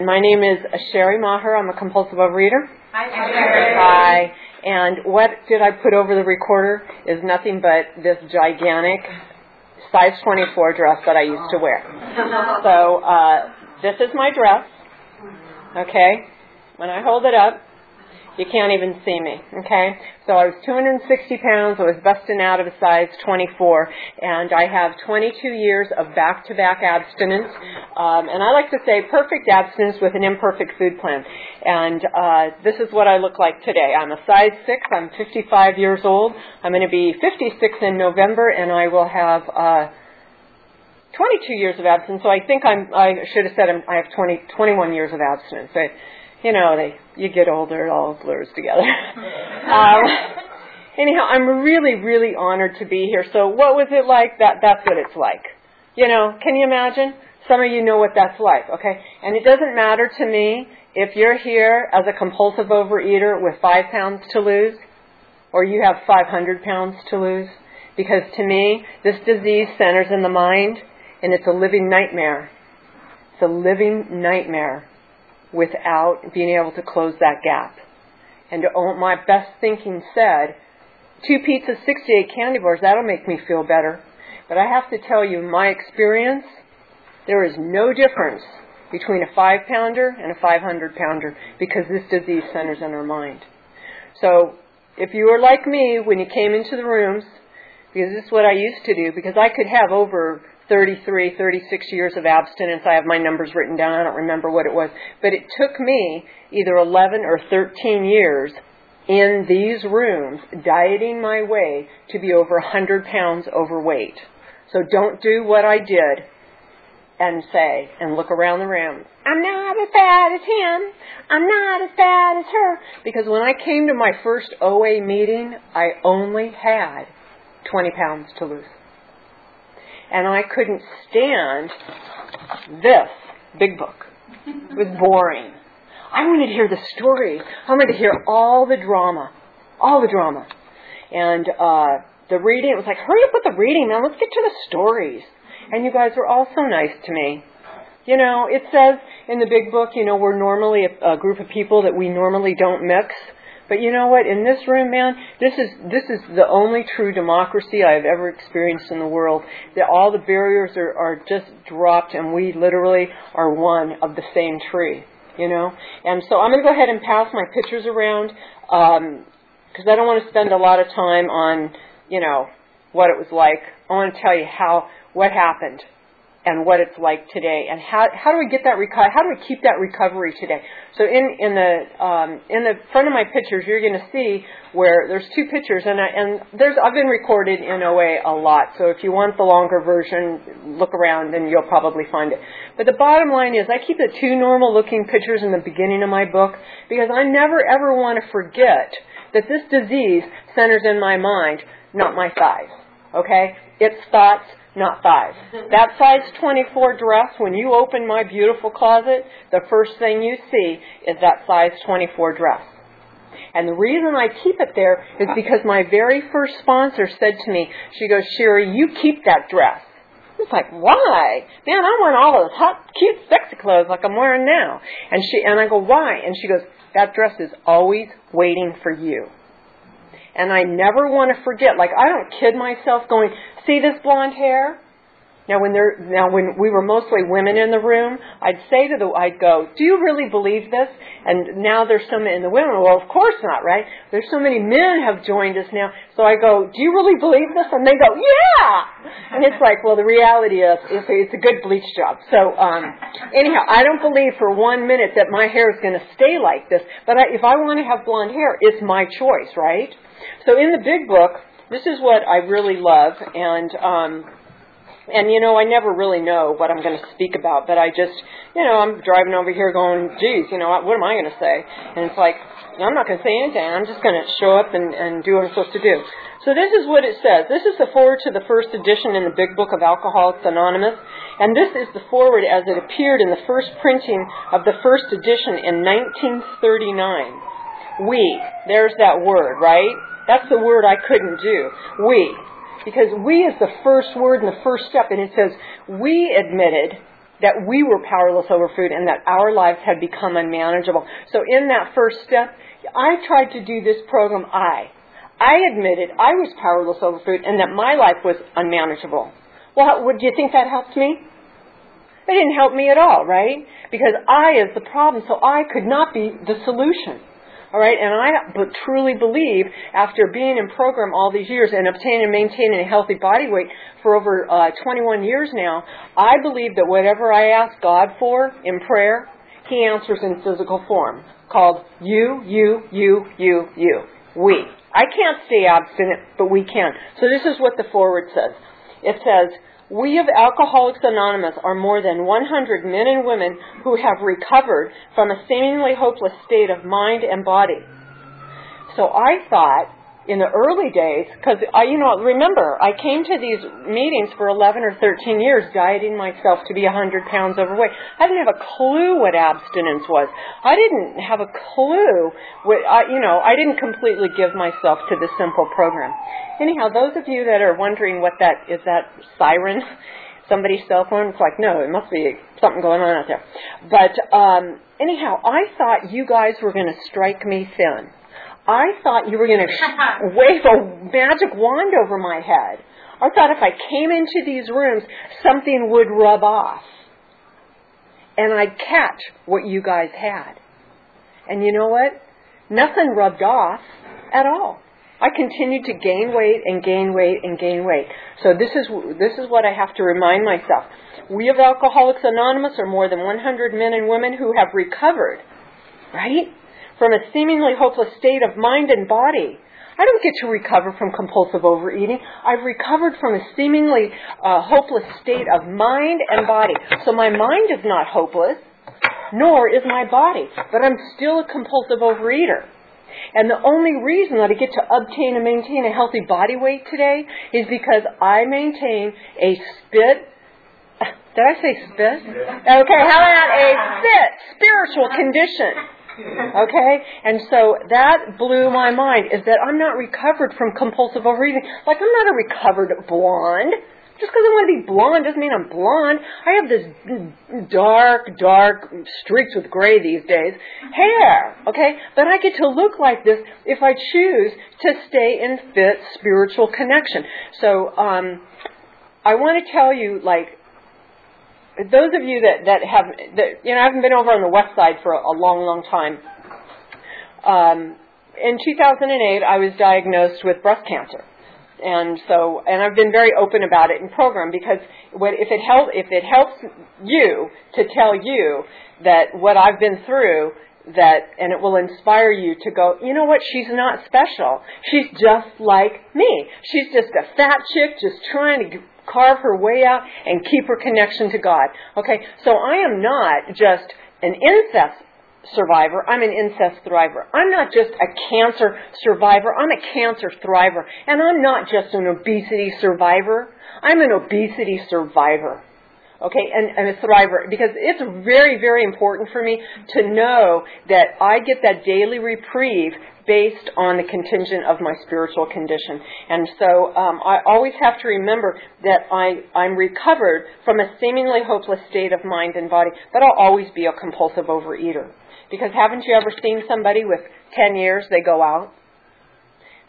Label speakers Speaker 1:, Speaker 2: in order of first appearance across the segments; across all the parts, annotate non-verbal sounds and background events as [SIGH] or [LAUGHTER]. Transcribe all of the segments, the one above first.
Speaker 1: My name is Sherry Maher. I'm a compulsive overeater.
Speaker 2: Hi, Sherry.
Speaker 1: Hi. And what did I put over the recorder is nothing but this gigantic size 24 dress that I used to wear. So uh, this is my dress. Okay. When I hold it up, you can't even see me, okay? So I was 260 pounds. I was busting out of a size 24, and I have 22 years of back-to-back abstinence. Um, and I like to say perfect abstinence with an imperfect food plan. And uh, this is what I look like today. I'm a size 6. I'm 55 years old. I'm going to be 56 in November, and I will have... Uh, 22 years of abstinence, so I think I'm, I should have said I'm, I have 20, 21 years of abstinence. But you know, they you get older, it all blurs together. [LAUGHS] um, anyhow, I'm really, really honored to be here. So, what was it like? That that's what it's like. You know, can you imagine? Some of you know what that's like, okay? And it doesn't matter to me if you're here as a compulsive overeater with five pounds to lose, or you have 500 pounds to lose, because to me, this disease centers in the mind, and it's a living nightmare. It's a living nightmare without being able to close that gap. And oh, my best thinking said, two pizzas, 68 candy bars, that'll make me feel better. But I have to tell you, my experience, there is no difference between a five pounder and a 500 pounder because this disease centers in our mind. So if you were like me when you came into the rooms, because this is what I used to do, because I could have over 33, 36 years of abstinence. I have my numbers written down. I don't remember what it was. But it took me either 11 or 13 years in these rooms dieting my way to be over 100 pounds overweight. So don't do what I did and say and look around the room. I'm not as bad as him. I'm not as bad as her. Because when I came to my first OA meeting, I only had 20 pounds to lose and I couldn't stand this big book. It was boring. I wanted to hear the stories. I wanted to hear all the drama, all the drama, and uh, the reading. It was like, hurry up with the reading, man. Let's get to the stories. And you guys were all so nice to me. You know, it says in the big book, you know, we're normally a, a group of people that we normally don't mix. But you know what? In this room, man, this is this is the only true democracy I've ever experienced in the world. That all the barriers are, are just dropped, and we literally are one of the same tree. You know. And so I'm going to go ahead and pass my pictures around because um, I don't want to spend a lot of time on you know what it was like. I want to tell you how what happened and what it's like today, and how how do we get that reco- how do we keep that recovery today? So in in the um, in the front of my pictures, you're going to see where there's two pictures, and I, and there's I've been recorded in OA a lot. So if you want the longer version, look around and you'll probably find it. But the bottom line is, I keep the two normal looking pictures in the beginning of my book because I never ever want to forget that this disease centers in my mind, not my thighs. Okay, its thoughts not five. [LAUGHS] That size 24 dress, when you open my beautiful closet, the first thing you see is that size 24 dress. And the reason I keep it there is because my very first sponsor said to me, she goes, Sherry, you keep that dress. It's like, why? Man, I want all those hot, cute, sexy clothes like I'm wearing now. And she, and I go, why? And she goes, that dress is always waiting for you. And I never want to forget, like I don't kid myself going, see this blonde hair? Now when there now when we were mostly women in the room, I'd say to the I'd go, Do you really believe this? And now there's so many in the women, well of course not, right? There's so many men have joined us now. So I go, Do you really believe this? And they go, Yeah And it's like, well the reality is it's a, it's a good bleach job. So um anyhow, I don't believe for one minute that my hair is gonna stay like this. But I, if I want to have blonde hair, it's my choice, right? So in the big book, this is what I really love, and um, and you know I never really know what I'm going to speak about, but I just you know, I'm driving over here going, geez, you know, what am I going to say? And it's like, I'm not going to say anything. I'm just going to show up and, and do what I'm supposed to do. So this is what it says. This is the forward to the first edition in the Big Book of Alcoholics Anonymous. And this is the forward as it appeared in the first printing of the first edition in 1939. We. There's that word, right? That's the word I couldn't do. We. Because we is the first word and the first step. And it says, we admitted that we were powerless over food and that our lives had become unmanageable. So in that first step, I tried to do this program, I. I admitted I was powerless over food and that my life was unmanageable. Well, how, do you think that helped me? It didn't help me at all, right? Because I is the problem, so I could not be the solution. All right, and I truly believe after being in program all these years and obtaining and maintaining a healthy body weight for over uh, 21 years now, I believe that whatever I ask God for in prayer, He answers in physical form, called you, you, you, you, you, we. I can't stay abstinent, but we can. So this is what the forward says. It says, we of Alcoholics Anonymous are more than 100 men and women who have recovered from a seemingly hopeless state of mind and body. So I thought in the early days, because I, you know, remember, I came to these meetings for 11 or 13 years, dieting myself to be 100 pounds overweight. I didn't have a clue what abstinence was. I didn't have a clue what, I, you know, I didn't completely give myself to the simple program. Anyhow, those of you that are wondering what that is, that siren, somebody's cell phone. It's like, no, it must be something going on out there. But um, anyhow, I thought you guys were going to strike me thin. I thought you were going [LAUGHS] to wave a magic wand over my head. I thought if I came into these rooms, something would rub off. And I'd catch what you guys had. And you know what? Nothing rubbed off at all. I continued to gain weight and gain weight and gain weight. So this is this is what I have to remind myself. We of Alcoholics Anonymous are more than 100 men and women who have recovered, right? From a seemingly hopeless state of mind and body. I don't get to recover from compulsive overeating. I've recovered from a seemingly uh, hopeless state of mind and body. So my mind is not hopeless, nor is my body, but I'm still a compulsive overeater. And the only reason that I get to obtain and maintain a healthy body weight today is because I maintain a spit. Did I say spit? Okay, how about a fit spiritual condition? Okay? And so that blew my mind is that I'm not recovered from compulsive overeating. Like I'm not a recovered blonde. Just because I want to be blonde doesn't mean I'm blonde. I have this dark, dark streaks with gray these days hair, okay? But I get to look like this if I choose to stay in fit spiritual connection. So, um, I want to tell you, like, those of you that, that have, that, you know, I haven't been over on the west side for a, a long, long time. Um, in 2008, I was diagnosed with breast cancer. And so, and I've been very open about it in program because what, if it help, if it helps you to tell you that what I've been through, that, and it will inspire you to go, you know what, she's not special. She's just like me. She's just a fat chick just trying to carve her way out and keep her connection to God. Okay, so I am not just an incest survivor, I'm an incest thriver. I'm not just a cancer survivor, I'm a cancer thriver. And I'm not just an obesity survivor, I'm an obesity survivor. Okay, and, and a thriver, because it's very, very important for me to know that I get that daily reprieve based on the contingent of my spiritual condition. And so um, I always have to remember that I, I'm recovered from a seemingly hopeless state of mind and body, but I'll always be a compulsive overeater. Because haven't you ever seen somebody with 10 years, they go out?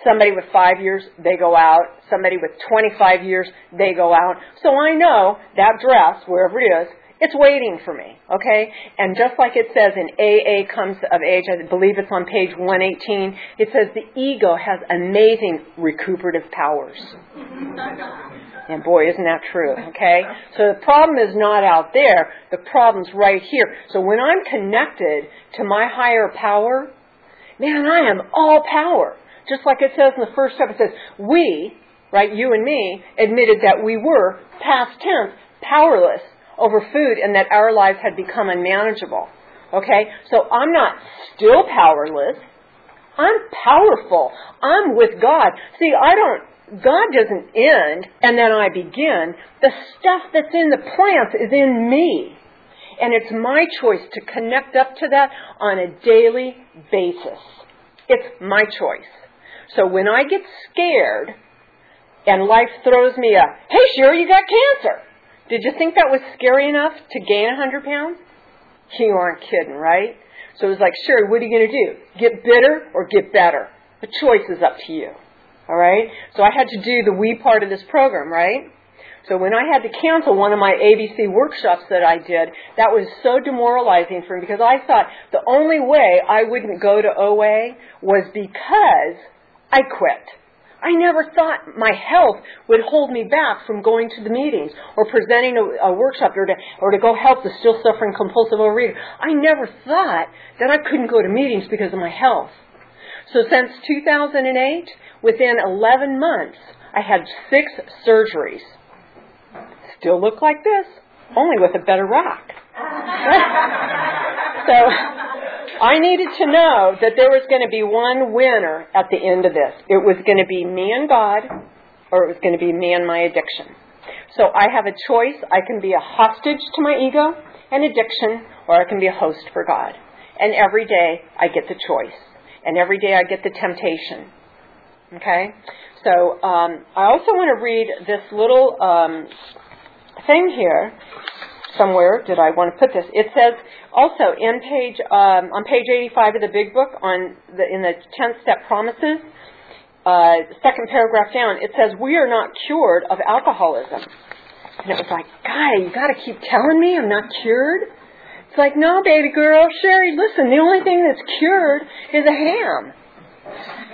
Speaker 1: Somebody with five years, they go out. Somebody with 25 years, they go out. So I know that dress, wherever it is, it's waiting for me, okay? And just like it says in AA Comes of Age, I believe it's on page 118, it says the ego has amazing recuperative powers. And boy, isn't that true, okay? So the problem is not out there, the problem's right here. So when I'm connected to my higher power, man, I am all power. Just like it says in the first step, it says, we, right, you and me, admitted that we were, past tense, powerless over food and that our lives had become unmanageable. Okay? So I'm not still powerless. I'm powerful. I'm with God. See, I don't, God doesn't end and then I begin. The stuff that's in the plants is in me. And it's my choice to connect up to that on a daily basis. It's my choice. So when I get scared and life throws me a, hey, Sherry, you got cancer. Did you think that was scary enough to gain 100 pounds? You aren't kidding, right? So it was like, Sherry, what are you going to do? Get bitter or get better? The choice is up to you. All right? So I had to do the we part of this program, right? So when I had to cancel one of my ABC workshops that I did, that was so demoralizing for me because I thought the only way I wouldn't go to OA was because I quit. I never thought my health would hold me back from going to the meetings or presenting a, a workshop or to, or to go help the still suffering compulsive overeater. I never thought that I couldn't go to meetings because of my health. So since 2008, within 11 months, I had six surgeries. Still look like this, only with a better rock. [LAUGHS] so I needed to know that there was going to be one winner at the end of this. It was going to be me and God, or it was going to be me and my addiction. So I have a choice. I can be a hostage to my ego and addiction, or I can be a host for God. And every day I get the choice. And every day I get the temptation. Okay? So um, I also want to read this little um, thing here somewhere did I want to put this? It says also in page um, on page 85 of the Big Book on the in the 10 step promises, uh, second paragraph down, it says we are not cured of alcoholism. And it was like, guy, you got to keep telling me I'm not cured. It's like, no, baby girl, Sherry, listen, the only thing that's cured is a ham.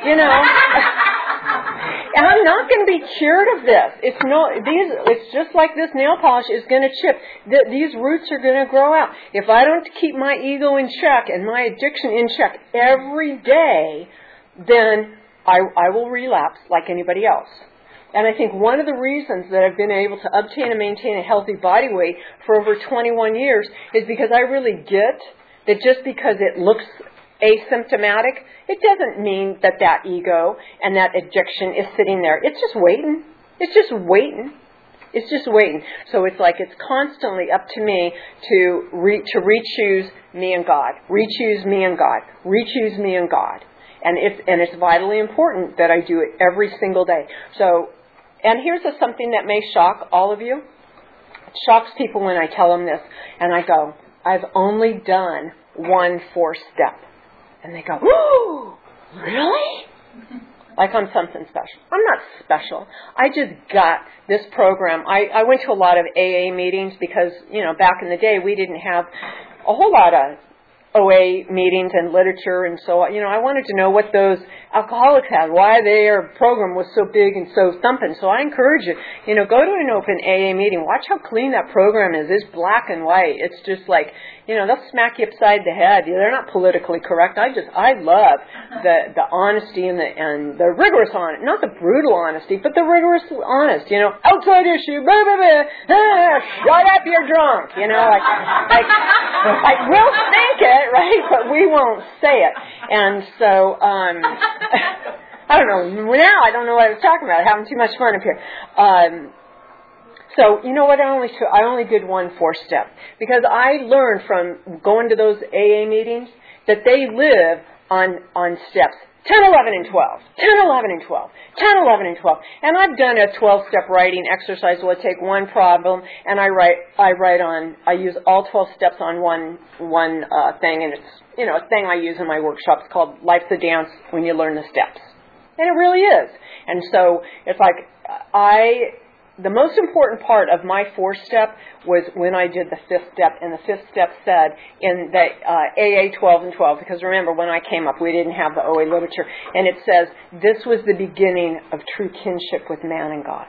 Speaker 1: You know. [LAUGHS] And I'm not going to be cured of this. It's no these. It's just like this nail polish is going to chip. The, these roots are going to grow out. If I don't keep my ego in check and my addiction in check every day, then I, I will relapse like anybody else. And I think one of the reasons that I've been able to obtain and maintain a healthy body weight for over 21 years is because I really get that just because it looks asymptomatic, it doesn't mean that that ego and that addiction is sitting there. It's just waiting. It's just waiting. It's just waiting. So it's like it's constantly up to me to re, to re-choose me and God, re-choose me and God, re-choose me and God, and it's and it's vitally important that I do it every single day. So, and here's a, something that may shock all of you. It shocks people when I tell them this, and I go, I've only done one four step. And they go, Ooh, really? like I'm something special. I'm not special. I just got this program. I, I went to a lot of AA meetings because, you know, back in the day we didn't have a whole lot of OA meetings and literature and so on. You know, I wanted to know what those alcoholics had, why their program was so big and so thumping. So I encourage you, you know, go to an open AA meeting. Watch how clean that program is. It's black and white. It's just like, you know, they'll smack you upside the head. They're not politically correct. I just, I love [LAUGHS] the the honesty and the and the rigorous honesty, not the brutal honesty, but the rigorous honest. You know, outside issue, blah blah blah. Ah, [LAUGHS] shut up, you're drunk. You know, like like like we'll think it, right? But we won't say it. And so, um, I don't know. Now I don't know what I was talking about. Having too much fun up here. Um, so you know what? I only I only did one four step because I learned from going to those AA meetings that they live on on steps 10, 11, and 12. 10, 11, and 12. 10, 11, and 12. And I've done a 12 step writing exercise where I take one problem and I write, I write on, I use all 12 steps on one, one, uh, thing and it's, you know, a thing I use in my workshops called Life's a Dance when you learn the steps. And it really is. And so it's like, I the most important part of my four step was when I did the fifth step, and the fifth step said in the uh, AA 12 and 12, because remember when I came up we didn't have the OA literature, and it says this was the beginning of true kinship with man and God.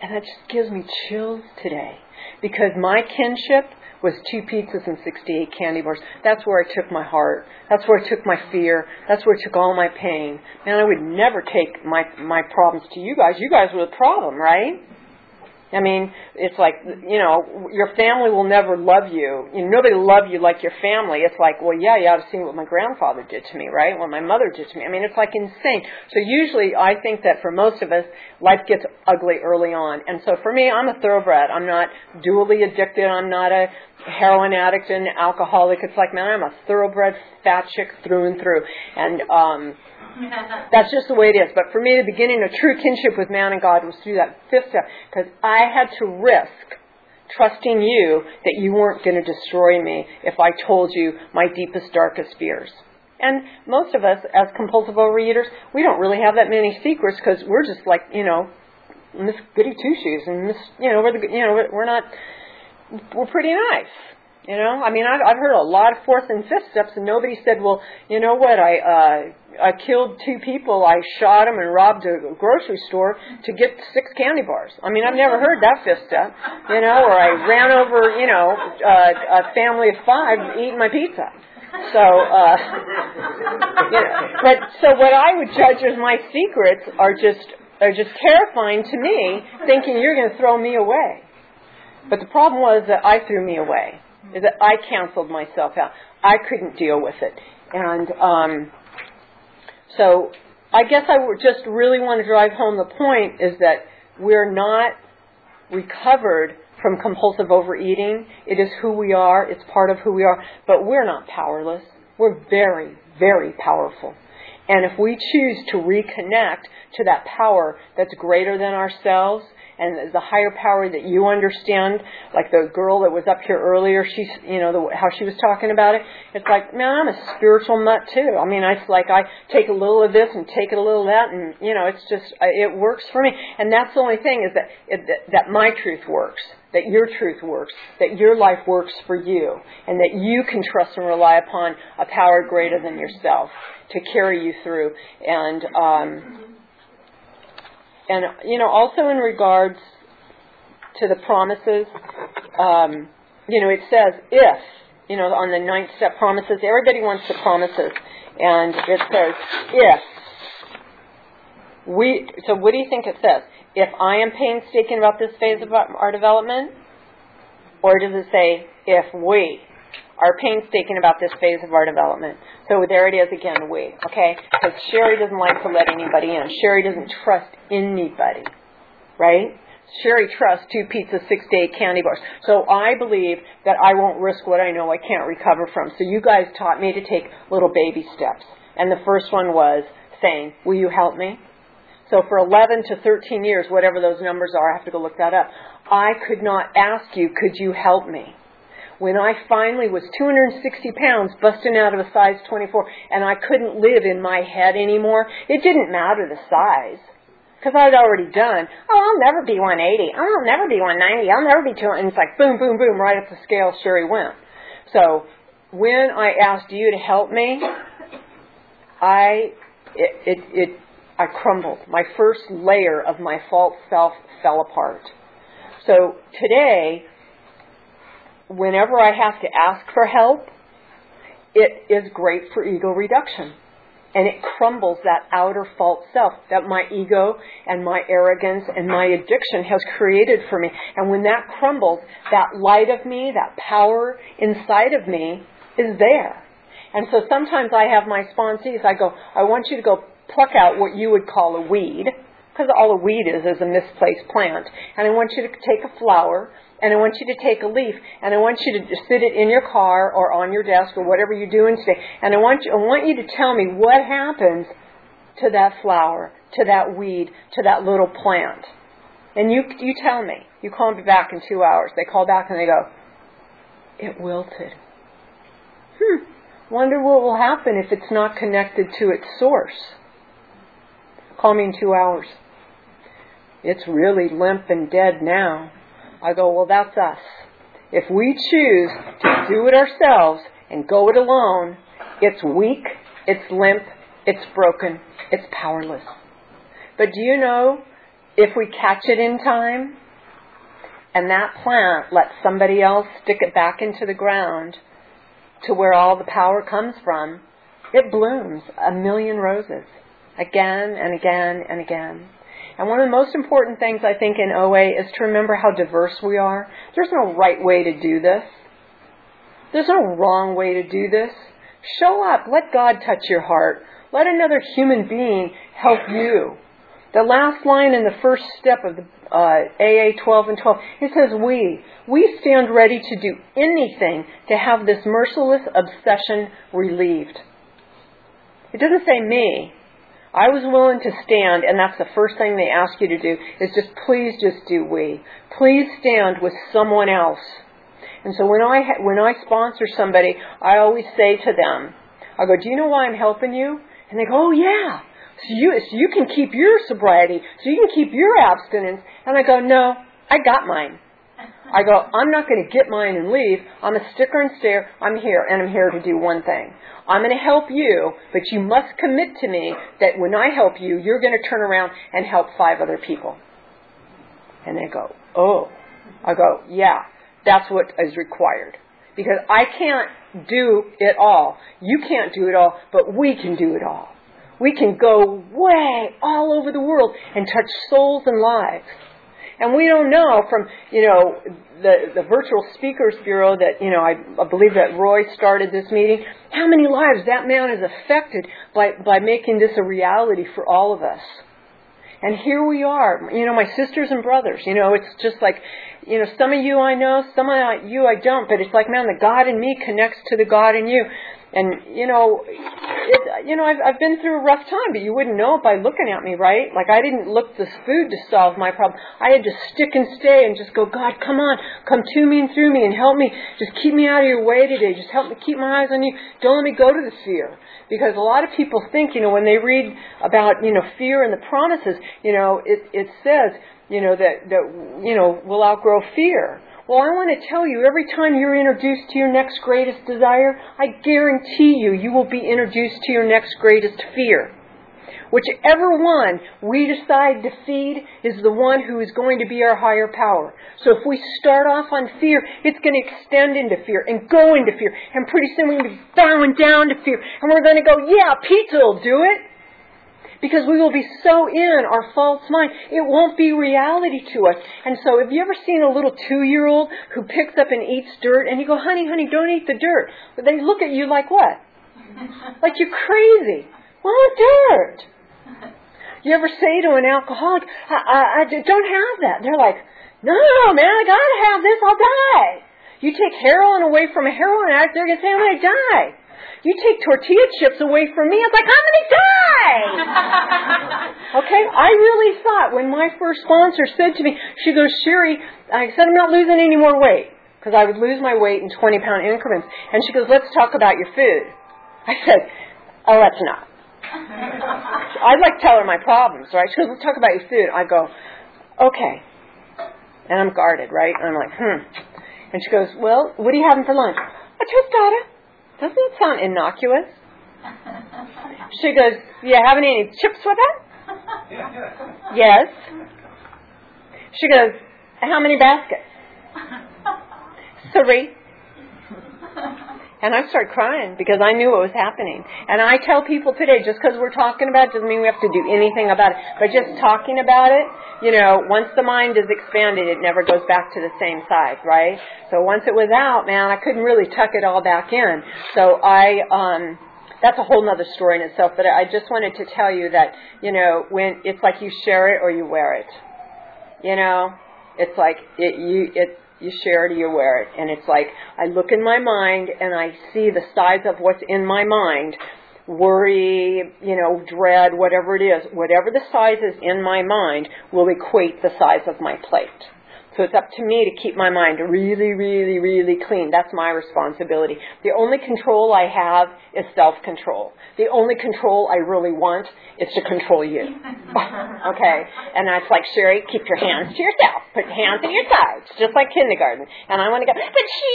Speaker 1: And that just gives me chills today, because my kinship was two pizzas and 68 candy bars. That's where I took my heart. That's where I took my fear. That's where I took all my pain. Man, I would never take my, my problems to you guys. You guys were the problem, right? I mean, it's like, you know, your family will never love you. you know, nobody will love you like your family. It's like, well, yeah, you ought to see what my grandfather did to me, right? What my mother did to me. I mean, it's like insane. So usually I think that for most of us, life gets ugly early on. And so for me, I'm a thoroughbred. I'm not dually addicted. I'm not a heroin addict and alcoholic. It's like, man, I'm a thoroughbred fat chick through and through. And, um, [LAUGHS] that's just the way it is. But for me, the beginning of true kinship with man and God was through that fifth step because I had to risk trusting you that you weren't going to destroy me if I told you my deepest, darkest fears. And most of us, as compulsive overeaters, we don't really have that many secrets because we're just like, you know, Miss Goody Two Shoes, and Miss, you know, we're the, you know, we're not, we're pretty nice. You know, I mean, I've, I've heard a lot of fourth and fifth steps, and nobody said, "Well, you know what? I uh, I killed two people. I shot them and robbed a grocery store to get six candy bars." I mean, I've never heard that fifth step. You know, or I ran over, you know, uh, a family of five eating my pizza. So, uh, you know, but so what I would judge as my secrets are just are just terrifying to me, thinking you're going to throw me away. But the problem was that I threw me away is that I canceled myself out. I couldn't deal with it. And um, so I guess I just really want to drive home the point is that we're not recovered from compulsive overeating. It is who we are, it's part of who we are, but we're not powerless. We're very, very powerful. And if we choose to reconnect to that power that's greater than ourselves, and the higher power that you understand, like the girl that was up here earlier, she's, you know, the, how she was talking about it. It's like, man, I'm a spiritual nut too. I mean, it's like I take a little of this and take a little of that, and you know, it's just it works for me. And that's the only thing is that it, that my truth works, that your truth works, that your life works for you, and that you can trust and rely upon a power greater than yourself to carry you through. And um, and you know, also in regards to the promises, um, you know, it says if, you know, on the ninth step promises, everybody wants the promises, and it says if we. So, what do you think it says? If I am painstaking about this phase of our development, or does it say if we? Are painstaking about this phase of our development. So there it is again, we, okay? Because Sherry doesn't like to let anybody in. Sherry doesn't trust anybody, right? Sherry trusts two pizzas, six eight candy bars. So I believe that I won't risk what I know I can't recover from. So you guys taught me to take little baby steps. And the first one was saying, Will you help me? So for 11 to 13 years, whatever those numbers are, I have to go look that up. I could not ask you, Could you help me? When I finally was 260 pounds, busting out of a size 24, and I couldn't live in my head anymore, it didn't matter the size. Because I'd already done, oh, I'll never be 180. Oh, I'll never be 190. I'll never be 200. And it's like boom, boom, boom, right up the scale, Sherry went. So when I asked you to help me, I, it, it, it, I crumbled. My first layer of my false self fell apart. So today, whenever I have to ask for help, it is great for ego reduction. And it crumbles that outer false self that my ego and my arrogance and my addiction has created for me. And when that crumbles, that light of me, that power inside of me is there. And so sometimes I have my sponsees, I go, I want you to go pluck out what you would call a weed, because all a weed is is a misplaced plant. And I want you to take a flower and I want you to take a leaf, and I want you to sit it in your car or on your desk or whatever you're doing today, and I want you, I want you to tell me what happens to that flower, to that weed, to that little plant. And you, you tell me. You call me back in two hours. They call back and they go, it wilted. Hmm. Wonder what will happen if it's not connected to its source. Call me in two hours. It's really limp and dead now. I go, well, that's us. If we choose to do it ourselves and go it alone, it's weak, it's limp, it's broken, it's powerless. But do you know, if we catch it in time, and that plant lets somebody else stick it back into the ground to where all the power comes from, it blooms a million roses again and again and again. And one of the most important things I think in OA is to remember how diverse we are. There's no right way to do this. There's no wrong way to do this. Show up. Let God touch your heart. Let another human being help you. The last line in the first step of the uh, AA 12 and 12, it says, We. We stand ready to do anything to have this merciless obsession relieved. It doesn't say me. I was willing to stand, and that's the first thing they ask you to do, is just please just do we. Please stand with someone else. And so when I, when I sponsor somebody, I always say to them, I go, do you know why I'm helping you? And they go, oh yeah. So you, so you can keep your sobriety, so you can keep your abstinence. And I go, no, I got mine. I go, I'm not going to get mine and leave. I'm a sticker and stare. I'm here, and I'm here to do one thing. I'm going to help you, but you must commit to me that when I help you, you're going to turn around and help five other people. And they go, oh. I go, yeah, that's what is required. Because I can't do it all. You can't do it all, but we can do it all. We can go way all over the world and touch souls and lives. And we don't know from, you know, the, the Virtual Speakers Bureau that, you know, I, I believe that Roy started this meeting, how many lives that man has affected by, by making this a reality for all of us. And here we are, you know, my sisters and brothers, you know, it's just like, you know, some of you I know, some of you I don't, but it's like, man, the God in me connects to the God in you. And you know, it, you know, I've I've been through a rough time, but you wouldn't know it by looking at me, right? Like I didn't look this food to solve my problem. I had to stick and stay and just go, God, come on, come to me and through me and help me. Just keep me out of your way today. Just help me keep my eyes on you. Don't let me go to the fear. Because a lot of people think, you know, when they read about, you know, fear and the promises, you know, it it says, you know, that that you know, we'll outgrow fear. Well, I want to tell you, every time you're introduced to your next greatest desire, I guarantee you, you will be introduced to your next greatest fear. Whichever one we decide to feed is the one who is going to be our higher power. So if we start off on fear, it's going to extend into fear and go into fear. And pretty soon we're going to be bowing down to fear. And we're going to go, yeah, pizza will do it because we will be so in our false mind, it won't be reality to us. And so, have you ever seen a little two-year-old who picks up and eats dirt, and you go, "Honey, honey, don't eat the dirt," but they look at you like what? [LAUGHS] like you're crazy. Well, dirt. You ever say to an alcoholic, I, I, I don't have that. They're like, no, man, I gotta have this, I'll die. You take heroin away from a heroin addict, they're gonna say, I'm gonna die. You take tortilla chips away from me. I was like, I'm going to die. [LAUGHS] okay, I really thought when my first sponsor said to me, she goes, Sherry, I said, I'm not losing any more weight because I would lose my weight in 20 pound increments. And she goes, let's talk about your food. I said, oh, let's not. [LAUGHS] I'd like to tell her my problems, right? She goes, let's talk about your food. I go, okay. And I'm guarded, right? And I'm like, hmm. And she goes, well, what are you having for lunch? A tostada. Doesn't it sound innocuous? She goes, You having any chips with it? yes. She goes, How many baskets? Three. And I started crying because I knew what was happening. And I tell people today, just because we're talking about it doesn't mean we have to do anything about it. But just talking about it, you know, once the mind is expanded, it never goes back to the same size, right? So once it was out, man, I couldn't really tuck it all back in. So I, um, that's a whole other story in itself. But I just wanted to tell you that, you know, when it's like you share it or you wear it. You know, it's like it, you, it, you share it or you wear it. And it's like I look in my mind and I see the size of what's in my mind worry, you know, dread, whatever it is, whatever the size is in my mind will equate the size of my plate. So it's up to me to keep my mind really, really, really clean. That's my responsibility. The only control I have is self control. The only control I really want is to control you. [LAUGHS] okay? And that's like, Sherry, keep your hands to yourself. Put your hands on your sides, just like kindergarten. And I want to go, but she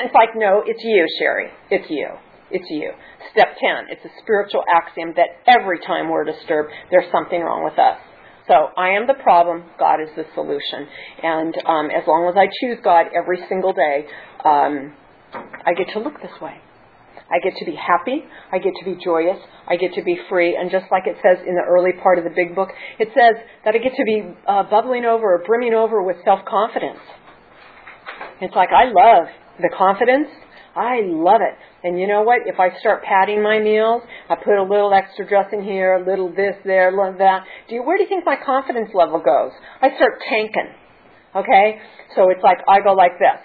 Speaker 1: and It's like, no, it's you, Sherry. It's you. It's you. Step 10. It's a spiritual axiom that every time we're disturbed, there's something wrong with us. So I am the problem. God is the solution. And um, as long as I choose God every single day, um, I get to look this way. I get to be happy. I get to be joyous. I get to be free. And just like it says in the early part of the big book, it says that I get to be uh, bubbling over or brimming over with self confidence. It's like I love the confidence. I love it. And you know what? If I start padding my meals, I put a little extra dressing here, a little this there, a little that. Do you, where do you think my confidence level goes? I start tanking. Okay? So it's like I go like this.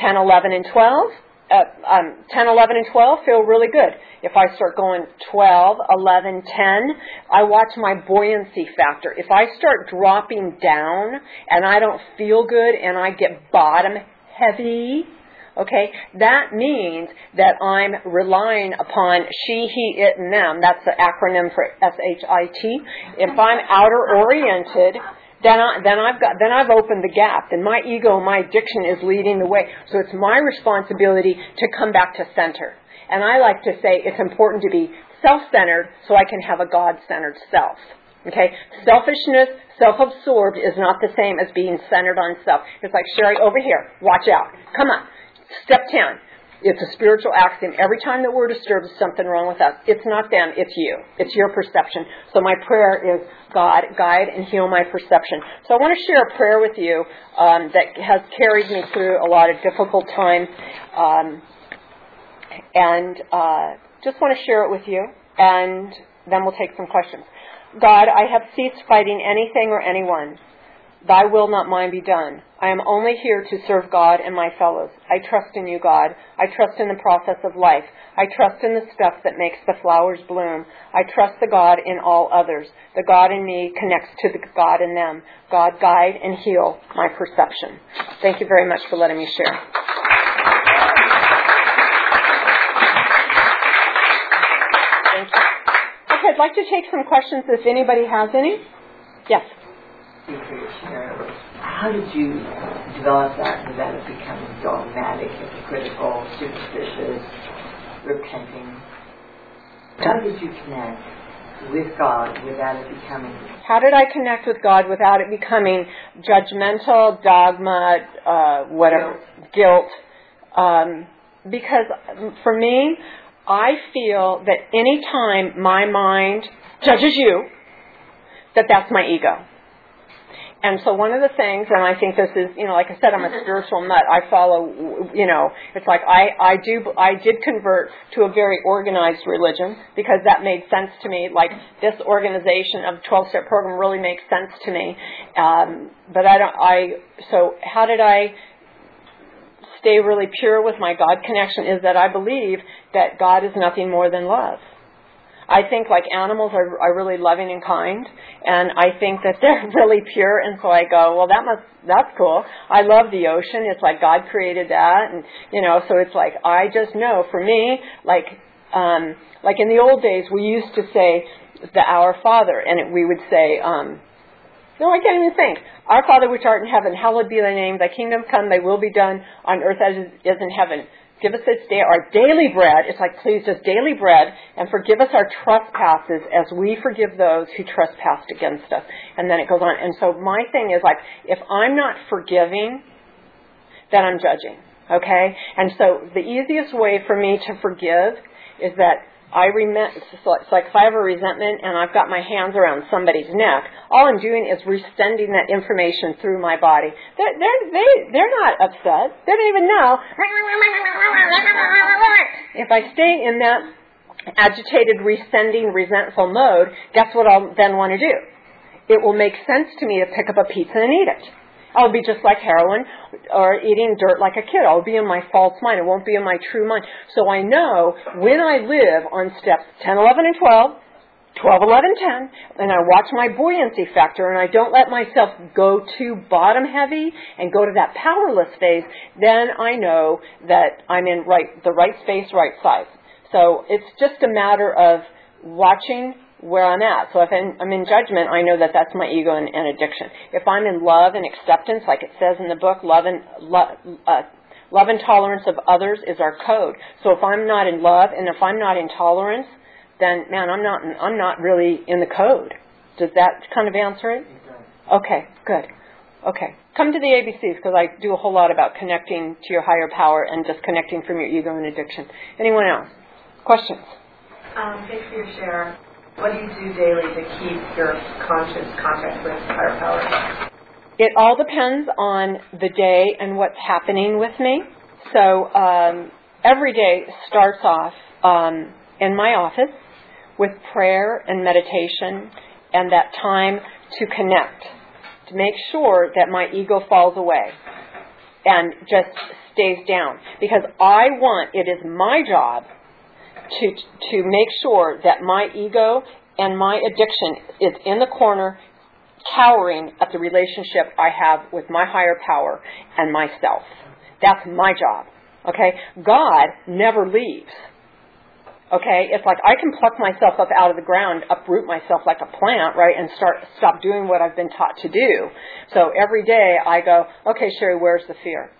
Speaker 1: 10, 11, and 12 uh, um, 10, 11, and 12 feel really good. If I start going 12, 11, 10, I watch my buoyancy factor. If I start dropping down and I don't feel good and I get bottom heavy, okay, that means that I'm relying upon she, he, it, and them. That's the acronym for S-H-I-T. If I'm outer oriented, then I, then I've got then I've opened the gap. Then my ego, my addiction is leading the way. So it's my responsibility to come back to center. And I like to say it's important to be self-centered so I can have a God-centered self. Okay? Selfishness, self-absorbed is not the same as being centered on self. It's like, Sherry, over here, watch out. Come on. Step 10. It's a spiritual axiom. Every time that we're disturbed, something wrong with us. It's not them, it's you. It's your perception. So my prayer is, God, guide and heal my perception. So I want to share a prayer with you um, that has carried me through a lot of difficult times. Um, and uh, just want to share it with you, and then we'll take some questions. God, I have ceased fighting anything or anyone. Thy will, not mine, be done. I am only here to serve God and my fellows. I trust in you, God. I trust in the process of life. I trust in the stuff that makes the flowers bloom. I trust the God in all others. The God in me connects to the God in them. God, guide and heal my perception. Thank you very much for letting me share. Thank you. Okay, I'd like to take some questions if anybody has any. Yes
Speaker 2: how did you develop that without it becoming dogmatic, hypocritical, superstitious, repenting? How did you connect with God without it becoming?
Speaker 1: How did I connect with God without it becoming judgmental, dogma, uh, whatever, guilt? guilt um, because for me, I feel that any time my mind judges you, that that's my ego. And so one of the things, and I think this is, you know, like I said, I'm a [LAUGHS] spiritual nut. I follow, you know, it's like I, I do, I did convert to a very organized religion because that made sense to me. Like this organization of 12 step program really makes sense to me. Um, but I don't, I, so how did I stay really pure with my God connection is that I believe that God is nothing more than love. I think like animals are, are really loving and kind, and I think that they're [LAUGHS] really pure. And so I go, well, that must that's cool. I love the ocean. It's like God created that, and you know, so it's like I just know. For me, like um, like in the old days, we used to say the Our Father, and it, we would say. Um, no, I can't even think. Our Father which art in heaven, hallowed be thy name. Thy kingdom come, thy will be done on earth as is in heaven. Give us this day our daily bread. It's like, please, just daily bread, and forgive us our trespasses as we forgive those who trespass against us. And then it goes on. And so my thing is like, if I'm not forgiving, then I'm judging. Okay? And so the easiest way for me to forgive is that I remit, it's like if I have a resentment and I've got my hands around somebody's neck, all I'm doing is resending that information through my body. They're, they're, they, they're not upset. They don't even know. If I stay in that agitated, resending, resentful mode, guess what I'll then want to do? It will make sense to me to pick up a pizza and eat it. I'll be just like heroin or eating dirt like a kid. I'll be in my false mind. It won't be in my true mind. So I know when I live on steps 10, 11, and 12, 12, 11, 10, and I watch my buoyancy factor and I don't let myself go too bottom heavy and go to that powerless phase, then I know that I'm in right, the right space, right size. So it's just a matter of watching where I'm at. So if I'm in judgment, I know that that's my ego and, and addiction. If I'm in love and acceptance, like it says in the book, love and love, uh, love and tolerance of others is our code. So if I'm not in love and if I'm not in tolerance, then man, I'm not I'm not really in the code. Does that kind of answer it? Okay, good. Okay. Come to the ABCs because I do a whole lot about connecting to your higher power and disconnecting from your ego and addiction. Anyone else? Questions?
Speaker 3: Um, thanks for your share. What do you do daily to keep your conscious contact with higher power?
Speaker 1: It all depends on the day and what's happening with me. So um, every day starts off um, in my office with prayer and meditation and that time to connect, to make sure that my ego falls away and just stays down. Because I want, it is my job to, to make sure that my ego and my addiction is in the corner, cowering at the relationship I have with my higher power and myself. That's my job. Okay? God never leaves. Okay? It's like I can pluck myself up out of the ground, uproot myself like a plant, right, and start stop doing what I've been taught to do. So every day I go, okay, Sherry, where's the fear?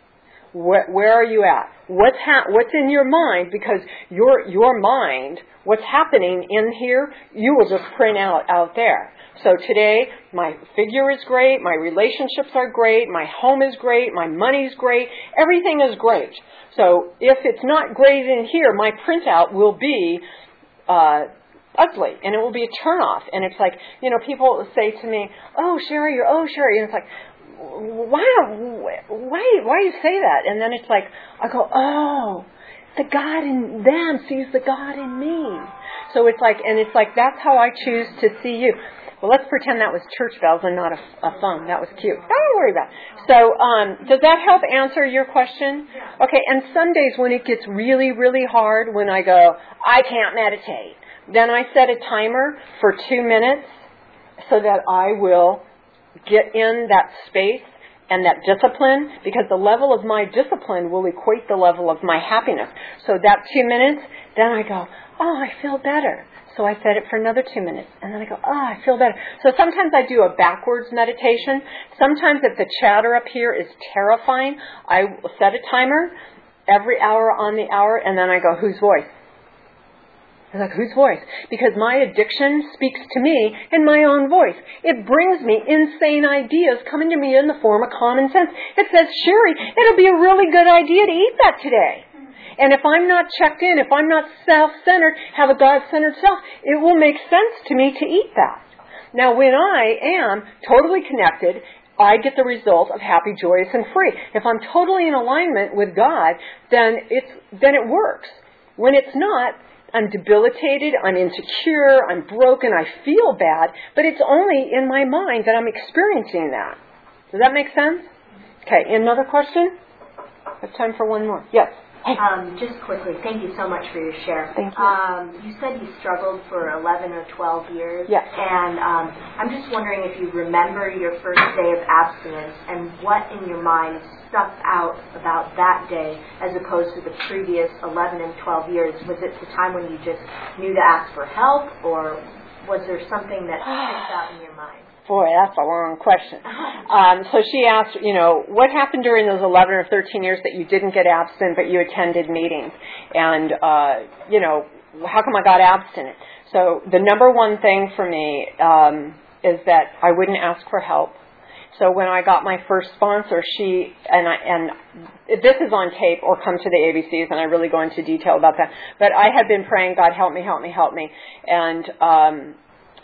Speaker 1: Where, where are you at? What's ha- what's in your mind? Because your your mind, what's happening in here, you will just print out out there. So today, my figure is great, my relationships are great, my home is great, my money's great, everything is great. So if it's not great in here, my printout will be uh, ugly and it will be a turnoff. And it's like, you know, people say to me, "Oh, Sherry, you're oh Sherry," and it's like, why, why, why do you say that? And then it's like, I go, oh, the God in them sees the God in me. So it's like, and it's like, that's how I choose to see you. Well, let's pretend that was church bells and not a, a phone. That was cute. Don't worry about it. So, um, does that help answer your question? Okay, and some days when it gets really, really hard, when I go, I can't meditate, then I set a timer for two minutes so that I will get in that space and that discipline because the level of my discipline will equate the level of my happiness. So that two minutes, then I go, oh, I feel better. So I set it for another two minutes, and then I go, oh, I feel better. So sometimes I do a backwards meditation. Sometimes if the chatter up here is terrifying, I set a timer every hour on the hour, and then I go, whose voice? I was like, whose voice? Because my addiction speaks to me in my own voice. It brings me insane ideas coming to me in the form of common sense. It says, Sherry, it'll be a really good idea to eat that today. And if I'm not checked in, if I'm not self-centered, have a God-centered self, it will make sense to me to eat that. Now when I am totally connected, I get the result of happy, joyous, and free. If I'm totally in alignment with God, then it's, then it works. When it's not, I'm debilitated, I'm insecure, I'm broken, I feel bad, but it's only in my mind that I'm experiencing that. Does that make sense? Okay, another question? I have time for one more. Yes.
Speaker 3: Hey. Um, just quickly, thank you so much for your share.
Speaker 1: Thank you.
Speaker 3: Um, you said you struggled for 11 or 12 years.
Speaker 1: Yes.
Speaker 3: And um, I'm just wondering if you remember your first day of abstinence and what in your mind stuck out about that day as opposed to the previous 11 and 12 years. Was it the time when you just knew to ask for help or was there something that sticks out in your mind? [SIGHS]
Speaker 1: Boy, that's a long question. [LAUGHS] Um, so she asked, you know, what happened during those 11 or 13 years that you didn't get abstinent, but you attended meetings? And, uh, you know, how come I got abstinent? So the number one thing for me um, is that I wouldn't ask for help. So when I got my first sponsor, she and I and this is on tape or come to the ABCs, and I really go into detail about that. But I had been praying, God help me, help me, help me, and um,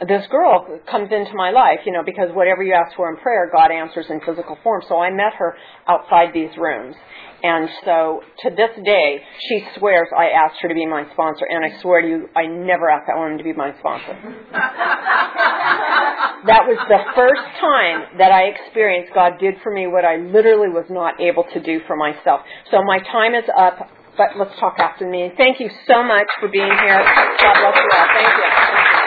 Speaker 1: this girl comes into my life, you know, because whatever you ask for in prayer, God answers in physical form. So I met her outside these rooms. And so to this day, she swears I asked her to be my sponsor. And I swear to you, I never asked that woman to be my sponsor. [LAUGHS] that was the first time that I experienced God did for me what I literally was not able to do for myself. So my time is up, but let's talk after me. Thank you so much for being here. God bless you all. Thank you.